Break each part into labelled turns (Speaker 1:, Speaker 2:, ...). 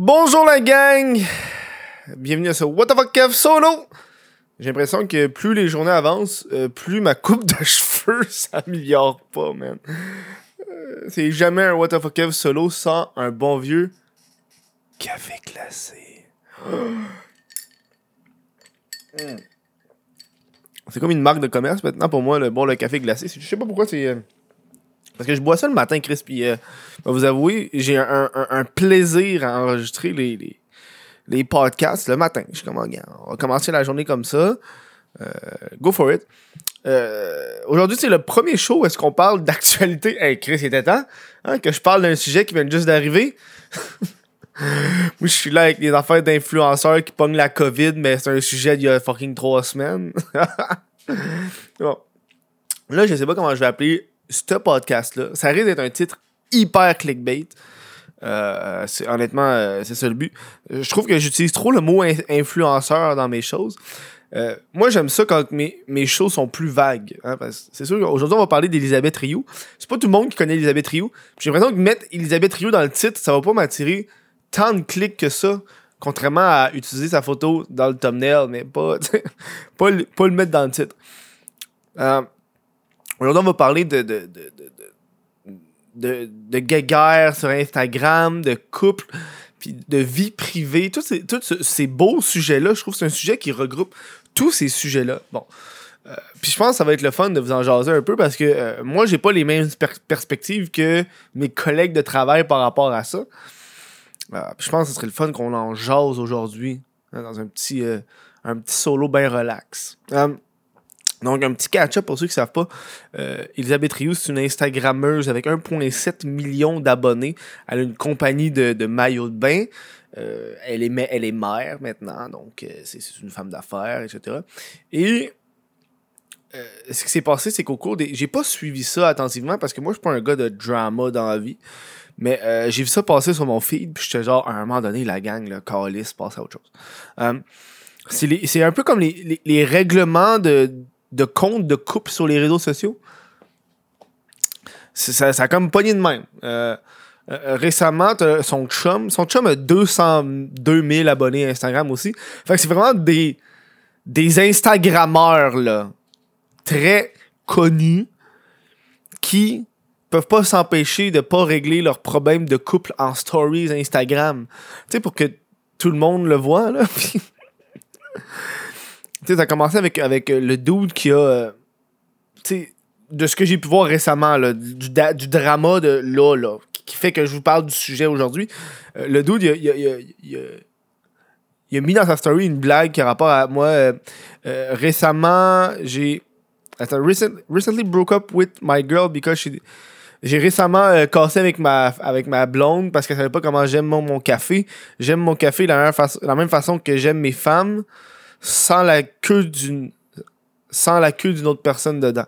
Speaker 1: Bonjour la gang! Bienvenue à ce What the fuck Kev solo! J'ai l'impression que plus les journées avancent, euh, plus ma coupe de cheveux s'améliore pas, man. Euh, c'est jamais un What the fuck solo sans un bon vieux café glacé. Mm. C'est comme une marque de commerce maintenant pour moi, le bon le café glacé. Je sais pas pourquoi c'est. Parce que je bois ça le matin, Chris, puis euh, vous avouer, j'ai un, plaisir à enregistrer les, les, podcasts le matin. Je suis comme, on va commencer la journée comme ça. Euh, go for it. Euh, Aujourd'hui, c'est le premier show où est-ce qu'on parle d'actualité. Hey, Chris, il était temps hein, que je parle d'un sujet qui vient juste d'arriver. Moi, je suis là avec des affaires d'influenceurs qui pognent la COVID, mais c'est un sujet d'il y a fucking trois semaines. bon. Là, je sais pas comment je vais appeler ce podcast-là. Ça risque d'être un titre hyper clickbait. Euh, honnêtement, euh, c'est ça le but. Je trouve que j'utilise trop le mot in- influenceur dans mes choses. Euh, moi, j'aime ça quand mes, mes shows sont plus vagues. hein, c'est sûr qu'aujourd'hui, on va parler d'Elisabeth Rioux. C'est pas tout le monde qui connaît Elisabeth Rioux. J'ai l'impression que mettre Elisabeth Rioux dans le titre, ça va pas m'attirer tant de clics que ça. Contrairement à utiliser sa photo dans le thumbnail, mais pas, pas, le- pas le mettre dans le titre. Aujourd'hui, on va parler de, de, de, de, de, guéguerre sur Instagram, de couple, puis de vie privée. Tous ces, tous ce- ces beaux sujets-là, je trouve que c'est un sujet qui regroupe tous ces sujets-là. Bon. Euh, puis je pense que ça va être le fun de vous en jaser un peu parce que euh, moi, j'ai pas les mêmes per- perspectives que mes collègues de travail par rapport à ça. Euh, puis je pense que ce serait le fun qu'on en jase aujourd'hui, hein, dans un petit, euh, un petit solo bien relax. Donc, un petit catch-up pour ceux qui ne savent pas. Euh, Elisabeth Rioux, c'est une Instagrammeuse avec 1,7 million d'abonnés. Elle a une compagnie de, de maillots de bain. Euh, elle, est, elle est mère maintenant, donc euh, c'est une femme d'affaires, etc. Et ce qui s'est passé, c'est qu'au cours des. J'ai pas suivi ça attentivement parce que moi, je suis pas un gars de drama dans la vie. Mais j'ai vu ça passer sur mon feed, puis j'étais genre, à un moment donné, la gang, le calice, passe à autre chose. C'est un peu comme les- les règlements de, de compte de couple sur les réseaux sociaux? Ça, a comme pogné de même. Euh, euh, récemment, son chum, son a 202 000 abonnés Instagram aussi. Fait que c'est vraiment des, des Instagrammeurs, là, très connus, qui peuvent pas s'empêcher de pas régler leurs problèmes de couple en stories Instagram. Tu sais, pour que tout le monde le voit, là. Sais, t'as commencé avec, avec euh, le dude qui a. euh, tu sais, de ce que j'ai pu voir récemment, du, du drama de là, là, qui- fait que je vous parle du sujet aujourd'hui. Euh, le dude, il a, il a- il a- il a- a mis dans sa story une blague qui a rapport à moi. récemment, j'ai. Attends, recent- recently broke up with my girl because she. J'ai récemment cassé avec ma, avec ma blonde parce qu'elle savait pas comment j'aime mon, mon café. J'aime mon café de la même, façon, la même façon que j'aime mes femmes sans la queue d'une sans la queue d'une autre personne dedans.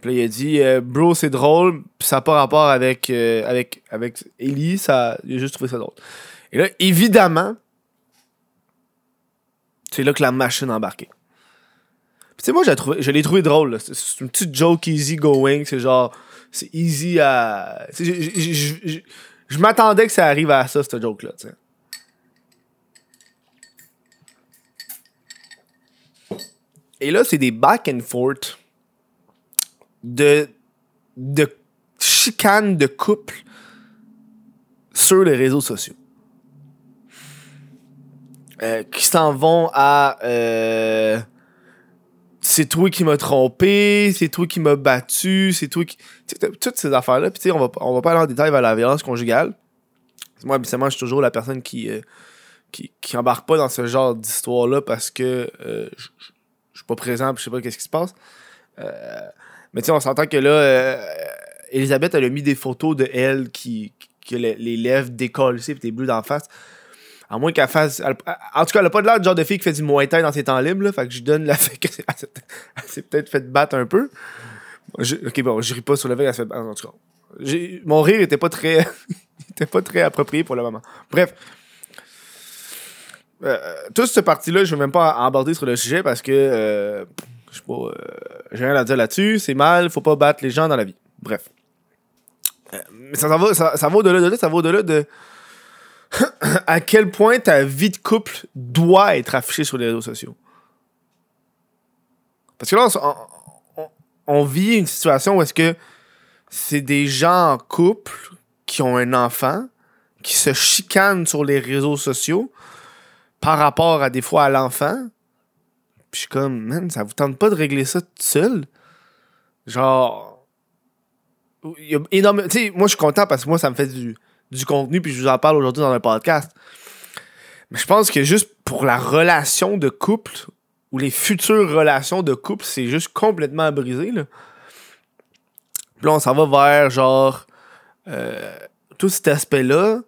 Speaker 1: Puis là, il a dit euh, Bro, c'est drôle, puis ça n'a pas rapport avec, euh, avec, avec Ellie, ça, il a juste trouvé ça drôle. Et là, évidemment, c'est là que la machine a embarqué. Puis tu sais, moi, trouvé, je l'ai trouvé drôle. C'est une petite joke easy going. C'est genre, c'est easy à. Je m'attendais que ça arrive à ça, cette joke-là. tu sais. Et là, c'est des back and forth de, de chicanes de couple sur les réseaux sociaux. Euh, qui s'en vont à euh, c'est toi qui m'as trompé, c'est toi qui m'as battu, c'est toi qui. Toutes ces affaires-là. Puis, tu sais, on va, on va pas aller en détail vers la violence conjugale. Moi, habituellement, je suis toujours la personne qui, euh, qui, qui embarque pas dans ce genre d'histoire-là parce que euh, je- suis pas présent puis je sais pas qu'est-ce qui se passe. Euh, mais tu sais, on s'entend que là, euh, Elisabeth, elle a mis des photos de elle qui, qui les, les lèvres décollées et des bleus d'en face. À moins qu'elle fasse. en tout cas, elle a pas de l'air du genre de fille qui fait du Muay Thai dans ses temps libres, là. Fait que je donne la fait qu'elle s'est- peut-être fait battre un peu. Ok, bon, je ris pas sur le fait fait battre. En tout cas, mon rire était pas très. était pas très approprié pour le moment. Bref. Euh, toute cette partie-là, je vais même pas aborder sur le sujet parce que. euh, je sais pas. euh, j'ai rien à dire là-dessus. C'est mal, faut pas battre les gens dans la vie. Bref. Euh, mais ça, va, ça, au-delà de là, ça va au-delà de. à quel point ta vie de couple doit être affichée sur les réseaux sociaux. Parce que là, on, on vit une situation où est-ce que c'est des gens en couple qui ont un enfant, qui se chicanent sur les réseaux sociaux par rapport à des fois à l'enfant. Puis je suis comme, man, ça vous tente pas de régler ça tout seul? Genre. Il y a énormément. Tu sais, moi je suis content parce que moi ça me fait du, du contenu, puis je vous en parle aujourd'hui dans un podcast. Mais je pense que juste pour la relation de couple, ou les futures relations de couple, c'est juste complètement brisé, là. Puis on s'en va vers, genre, euh, tout cet aspect-là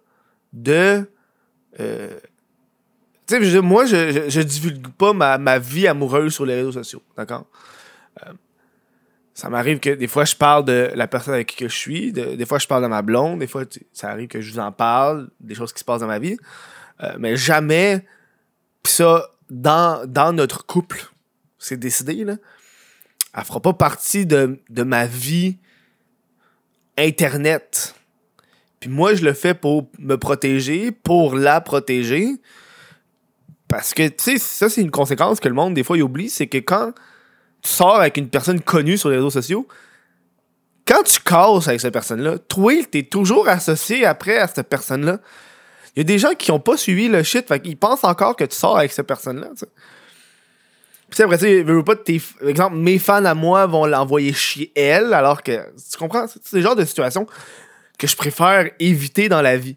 Speaker 1: de. Euh, tu sais, moi, je, je, divulgue pas ma, ma, vie amoureuse sur les réseaux sociaux, d'accord? Euh, ça m'arrive que des fois, je parle de la personne avec qui je suis, des fois, je parle de ma blonde, des fois, ça arrive que je vous en parle, des choses qui se passent dans ma vie, mais jamais, ça, dans, dans notre couple, c'est décidé, là, elle fera pas partie de, de ma vie Internet. Puis moi, je le fais pour me protéger, pour la protéger. Parce que, tu sais, ça, c'est une conséquence que le monde, des fois, il oublie. C'est que quand tu sors avec une personne connue sur les réseaux sociaux, quand tu casses avec cette personne-là, toi, t'es toujours associé après à cette personne-là. Il y a des gens qui ont pas suivi le shit, fait qu'ils pensent encore que tu sors avec cette personne-là, puis après, tu veux pas, tes, exemple, mes fans à moi vont l'envoyer chier elle, alors que, tu comprends? C'est le genre de situation que je préfère éviter dans la vie.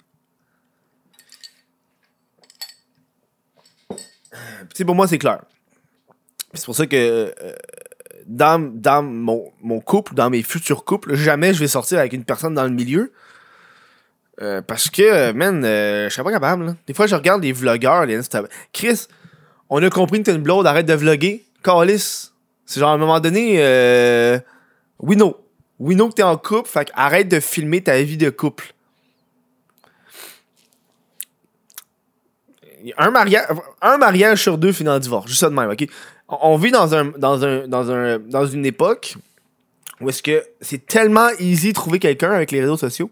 Speaker 1: Puis pour moi, c'est clair. C'est pour ça que euh, dans, dans mon, mon, couple, dans mes futurs couples, jamais je vais sortir avec une personne dans le milieu. Euh, parce que, man, euh, je serais pas capable. Des fois, je regarde les vlogueurs, les Chris, on a compris que t'es une blonde, arrête de vlogger. Carlis. C'est genre à un moment donné, euh, we know. We know que t'es en couple, fait arrête de filmer ta vie de couple. Un mariage, un mariage sur deux finit en divorce. Juste ça de même, ok? On vit dans un, dans un, dans un, dans une époque où est-ce que c'est tellement easy de trouver quelqu'un avec les réseaux sociaux.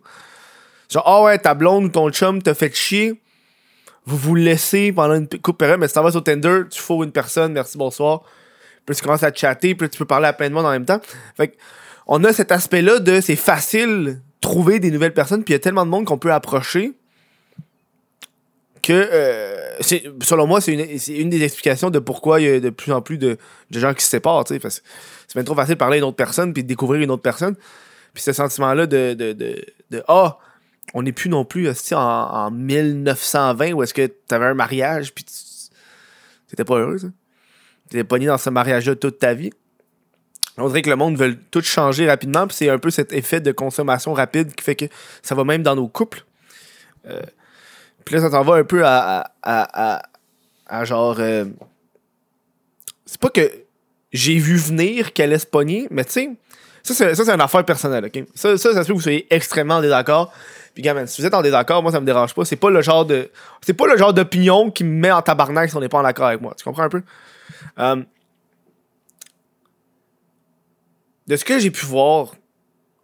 Speaker 1: Genre, ah ouais, ta blonde ou ton chum te fait chier vous vous laissez pendant une coupe période, mais si t'en vas sur Tinder, tu fous une personne, merci, bonsoir. Puis tu commences à chatter, puis tu peux parler à plein de monde en même temps. Fait on a cet aspect-là de c'est facile trouver des nouvelles personnes, puis il y a tellement de monde qu'on peut approcher que, euh, selon moi, c'est une, des explications de pourquoi il y a de plus en plus de, gens qui se séparent, tu sais. C'est même trop facile de parler à une autre personne, puis de découvrir une autre personne. Puis ce sentiment-là de, de, de, de ah, on n'est plus non plus en, en 1920 où est-ce que tu avais un mariage puis t'étais pas heureux. T'étais pogné dans ce mariage-là toute ta vie. On dirait que le monde veut tout changer rapidement, puis c'est un peu cet effet de consommation rapide qui fait que ça va même dans nos couples. Euh, puis là, ça t'en va un peu à, à, à, genre. Euh, c'est pas que j'ai vu venir qu'elle allait se pogner, mais tu sais, ça, c'est une affaire personnelle, ok? Ça, ça, se peut que vous soyez extrêmement désaccord. Puis, gars, si vous êtes en désaccord, moi, ça me dérange pas. C'est pas le genre de. C'est pas le genre d'opinion qui me met en tabarnak si on n'est pas en accord avec moi. Tu comprends un peu? Euh, de ce que j'ai pu voir,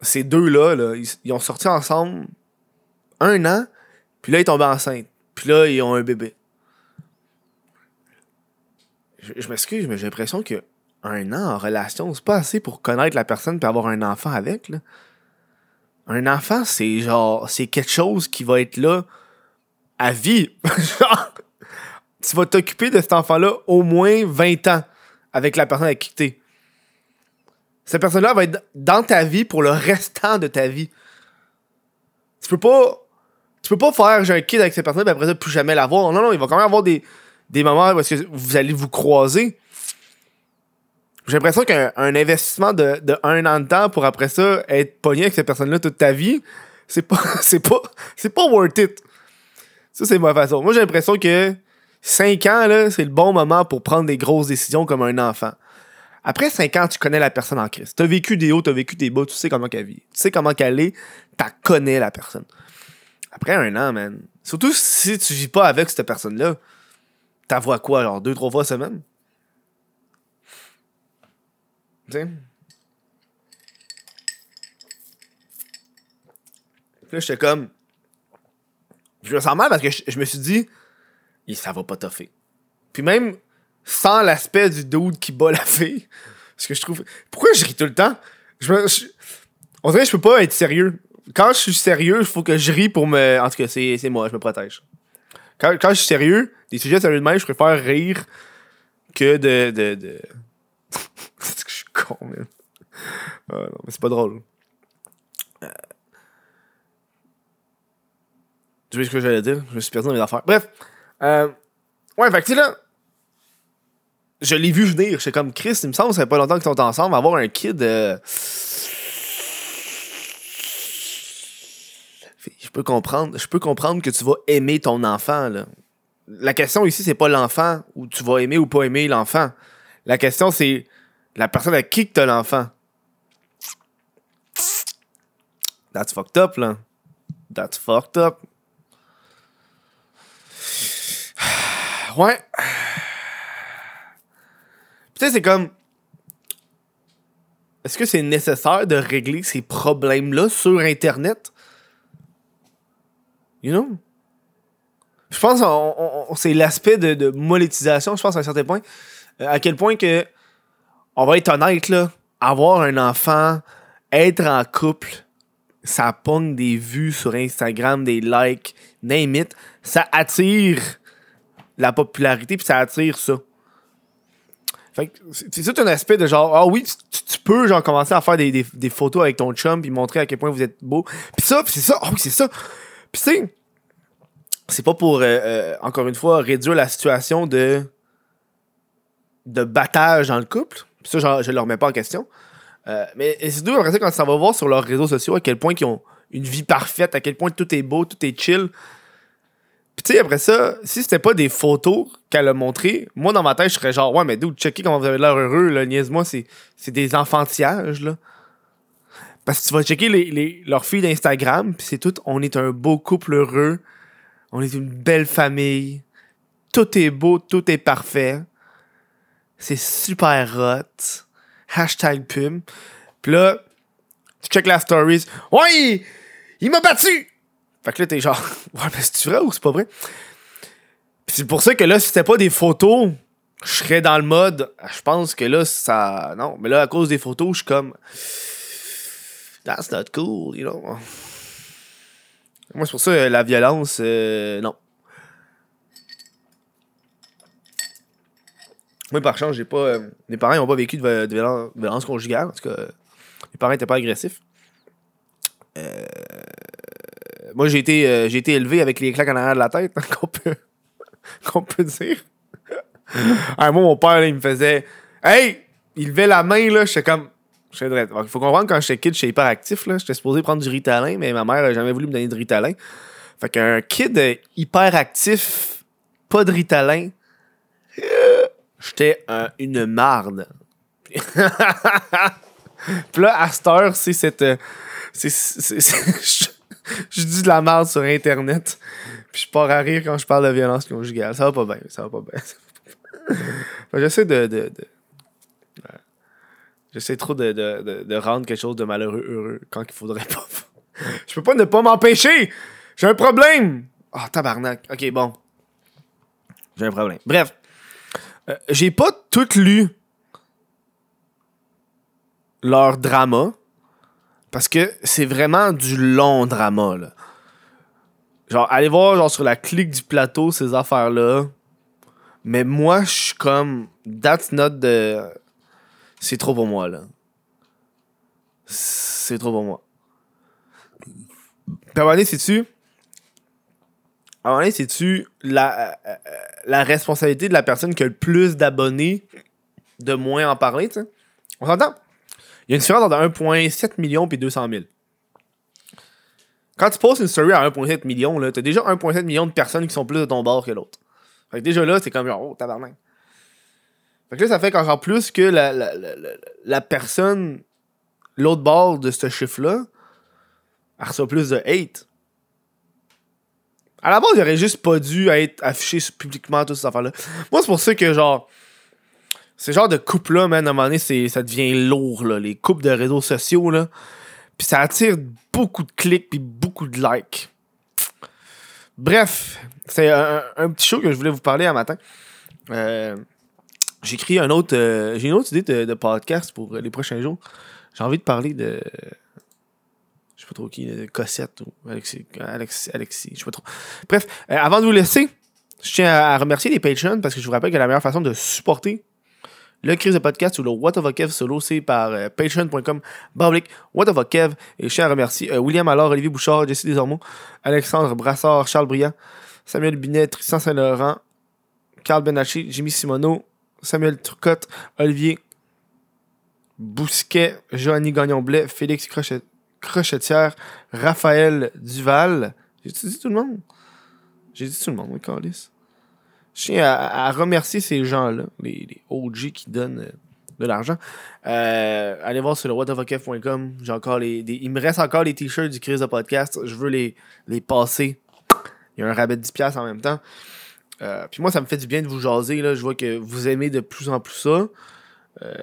Speaker 1: ces deux-là, là, ils, ont sorti ensemble un an, puis là, ils tombent enceintes. Puis là, ils ont un bébé. Je, m'excuse, mais j'ai l'impression que un an en relation, c'est pas assez pour connaître la personne et avoir un enfant avec. Là. Un enfant, c'est genre, c'est quelque chose qui va être là à vie. tu vas t'occuper de cet enfant-là au moins 20 ans avec la personne avec qui t'es. Cette personne-là va être dans ta vie pour le restant de ta vie. Tu peux pas. Tu peux pas faire j'ai un kid avec cette personne et après ça plus jamais la voir. Non, non, il va quand même avoir des, des moments où que vous allez vous croiser. J'ai l'impression qu'un investissement de, de, un an de temps pour après ça être pogné avec cette personne-là toute ta vie, c'est pas, c'est pas, c'est pas worth it. Ça, c'est ma façon. Moi, j'ai l'impression que 5 ans, là, c'est le bon moment pour prendre des grosses décisions comme un enfant. Après 5 ans, tu connais la personne en crise. T'as vécu des hauts, t'as vécu des bas, tu sais comment qu'elle vit. Tu sais comment qu'elle est, t'as connais la personne. Après un an, man. Surtout si tu vis pas avec cette personne-là, t'as vois quoi, genre deux, trois fois semaine? Tu sais? Là, j'étais comme. Je me sens mal parce que je, me suis dit, et ça va pas toffer. Puis même sans l'aspect du dude qui bat la fille, parce que je trouve. Pourquoi je ris tout le temps? Je me, on dirait que je peux pas être sérieux. Quand je suis sérieux, il faut que je ris pour me. En tout cas, c'est moi, je me protège. Quand, je suis sérieux, des sujets sérieux de même, je préfère rire que de. de, de... que je suis con, man. Ah, non, mais c'est pas drôle. Euh... Je sais ce que j'allais dire? Je me suis perdu dans mes affaires. Bref. Euh... Ouais, fait que tu là. Je l'ai vu venir. J'étais comme Chris, il me semble ça fait pas longtemps qu'ils sont ensemble. Avoir un kid. euh, Je peux comprendre. Je peux comprendre que tu vas aimer ton enfant, là. La question ici, c'est pas l'enfant ou tu vas aimer ou pas aimer l'enfant. La question, c'est la personne à qui que t'as l'enfant. That's fucked up, là. That's fucked up. Ouais. Tu sais, c'est comme. Est-ce que c'est nécessaire de régler ces problèmes-là sur Internet? You know? Je pense que c'est l'aspect de, de monétisation, je pense, à un certain point. Euh, à quel point que. On va être honnête, là. Avoir un enfant, être en couple, ça pogne des vues sur Instagram, des likes, name it. Ça attire la popularité, puis ça attire ça. Fait que c'est tout un aspect de genre, ah oui, tu, peux genre commencer à faire des, photos avec ton chum, puis montrer à quel point vous êtes beau. Puis ça, puis c'est ça, ah oui, c'est ça. Puis tu sais, c'est pas pour, euh, euh, encore une fois, réduire la situation de de battage dans le couple. Puis ça, je le remets pas en question. Euh, mais c'est d'où après ça, quand ça va voir sur leurs réseaux sociaux à quel point ils ont une vie parfaite, à quel point tout est beau, tout est chill. Puis tu sais, après ça, si c'était pas des photos qu'elle a montrées, moi dans ma tête, je serais genre, ouais, mais d'où checker comment vous avez l'air heureux, là, niaise-moi, c'est des enfantillages, là. Parce que tu vas checker les, les, leurs filles d'Instagram, puis c'est tout, on est un beau couple heureux, on est une belle famille, tout est beau, tout est parfait, c'est super hot, hashtag pub. Puis là, tu check la stories, ouais, il, il m'a battu! Fait que là, t'es genre, ouais, mais c'est vrai ou c'est pas vrai? Puis c'est pour ça que là, si c'était pas des photos, je serais dans le mode, je pense que là, ça. Non, mais là, à cause des photos, je suis comme. That's not cool, you know? Moi, c'est pour ça, euh, la violence, euh, non. Moi, par chance, j'ai pas. euh, mes parents n'ont pas vécu de, vi- de violence, de violence conjugale. En tout cas, euh, mes parents étaient pas agressifs. Euh, moi, j'ai été, j'ai été élevé avec les claques en arrière de la tête, qu'on peut, qu'on peut dire. À un moment, mon père, là, il me faisait Hey! Il levait la main, là, j'étais comme. Il faut comprendre, quand j'étais kid, j'étais hyper actif. J'étais supposé prendre du Ritalin, mais ma mère a jamais voulu me donner de Ritalin. Fait qu'un kid hyper actif, pas de Ritalin, j'étais un- une marde. Puis là, à cette heure, c'est cette. euh, je, dis de la merde sur Internet. Puis je pars à rire quand je parle de violence conjugale. Ça va pas bien. Ça va pas bien. bien. J'essaie de. J'essaie trop de, de, de, rendre quelque chose de malheureux heureux quand il faudrait pas. Je peux pas ne pas m'empêcher! J'ai un problème! Ah, tabarnak. Ok, bon. J'ai un problème. Bref. Euh, j'ai pas tout lu leur drama. Parce que c'est vraiment du long drama, là. Genre, allez voir, genre, sur la clique du plateau, ces affaires-là. Mais moi, je suis comme... That's not the... C'est trop pour moi, là. C'est trop pour moi. Puis donné, sais-tu... À un moment donné, sais-tu la, euh, euh, la responsabilité de la personne qui a le plus d'abonnés de moins en parler, tu sais? On s'entend? Il y a une différence entre 1,7 million et 200 000. Quand tu postes une story à 1,7 million, là, t'as déjà 1,7 million de personnes qui sont plus de ton bord que l'autre. Fait que déjà là, c'est comme genre, oh, tabarnak. Fait que là, ça fait qu'encore plus que la, la, la, la- personne, l'autre bord de ce chiffre-là, elle reçoit plus de hate. À la base, il aurait juste pas dû être affiché publiquement toutes ces affaires-là. Moi, c'est pour ça que, genre, ces genres de couples-là, man, à un moment donné, ça devient lourd, là. Les couples de réseaux sociaux, là. Puis ça attire beaucoup de clics puis beaucoup de likes. Bref, c'est un, un petit show que je voulais vous parler un matin. Euh, j'ai écrit un autre. euh, j'ai une autre idée de, podcast pour les prochains jours. J'ai envie de parler de. Je sais pas trop qui, de Cossette ou Alexis. Alexis, Alexis je sais pas trop. Bref, euh, avant de vous laisser, je tiens à, remercier les patrons parce que je vous rappelle que la meilleure façon de supporter le crise de podcast ou le What of a Kev solo, c'est par euh, patreon.com bablique What of a Kev. Et je tiens à remercier William Allard, Olivier Bouchard, Jesse Desormeaux, Alexandre Brassard, Charles Briand, Samuel Binet, Tristan Saint-Laurent, Carl Benacci, Jimmy Simoneau, Samuel Turcotte, Olivier Bousquet, Joanny Gagnon-Blais, Félix Crochet- Crochetière, Raphaël Duval. J'ai dit tout le monde? J'ai dit tout le monde, oui, Carlis. Je tiens à, remercier ces gens-là, les, OG qui donnent euh, de l'argent. Euh, allez voir sur le whatofakef.com. J'ai encore les, il me reste encore les t-shirts du Crise de Podcast. Je veux les, les passer. Il y a un rabais de 10$ en même temps. Euh, puis moi, ça me fait du bien de vous jaser. Là. Je vois que vous aimez de plus en plus ça. Euh,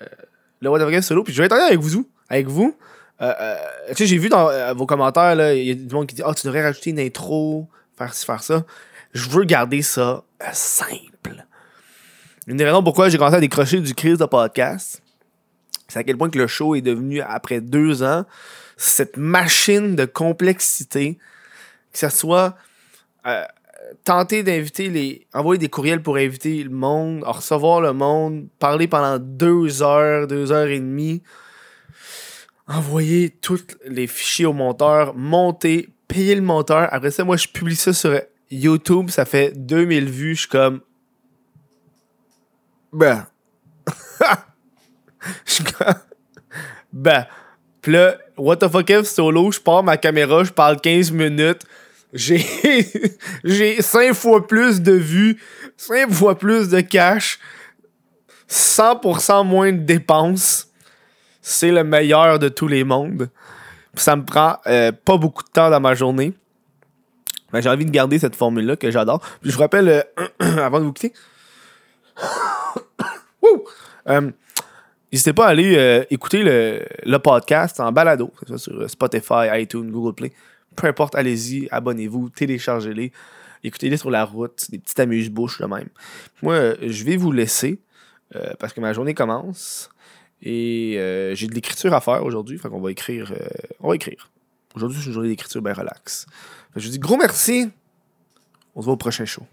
Speaker 1: le What Fuck solo. Puis je vais être avec vous. Avec vous. Euh, tu sais, j'ai vu dans vos commentaires, il y a du monde qui dit Ah, tu devrais rajouter une intro, faire ci, faire ça. Je veux garder ça simple. Une des raisons pourquoi j'ai commencé à décrocher du crise de podcast, c'est à quel point que le show est devenu, après deux ans, cette machine de complexité, que ce soit tenter d'inviter les. envoyer des courriels pour inviter le monde, recevoir le monde, parler pendant deux heures, deux heures et demie, envoyer tous les fichiers au monteur, monter, payer le monteur. Après ça, moi, je publie ça sur YouTube, ça fait 2000 vues, je suis comme. Ben. Je suis comme. Ben. Pis là, what the fuck if solo, je pars ma caméra, je parle 15 minutes. J'ai. J'ai 5 fois plus de vues, 5 fois plus de cash, 100% moins de dépenses. C'est le meilleur de tous les mondes. Ça me prend euh, pas beaucoup de temps dans ma journée. Ben, j'ai envie de garder cette formule-là que j'adore. Je vous rappelle, euh, avant de vous quitter! Euh, N'hésitez pas à aller écouter le, le podcast en balado, que ce soit sur Spotify, iTunes, Google Play. Peu importe, allez-y, abonnez-vous, téléchargez-les, écoutez-les sur la route, des petites amuse-bouches de même. Moi, je vais vous laisser euh, parce que ma journée commence et euh, j'ai de l'écriture à faire aujourd'hui. Fait qu'on va écrire. euh, on va écrire. Aujourd'hui, c'est une journée d'écriture bien relax. Je vous dis gros merci. On se voit au prochain show.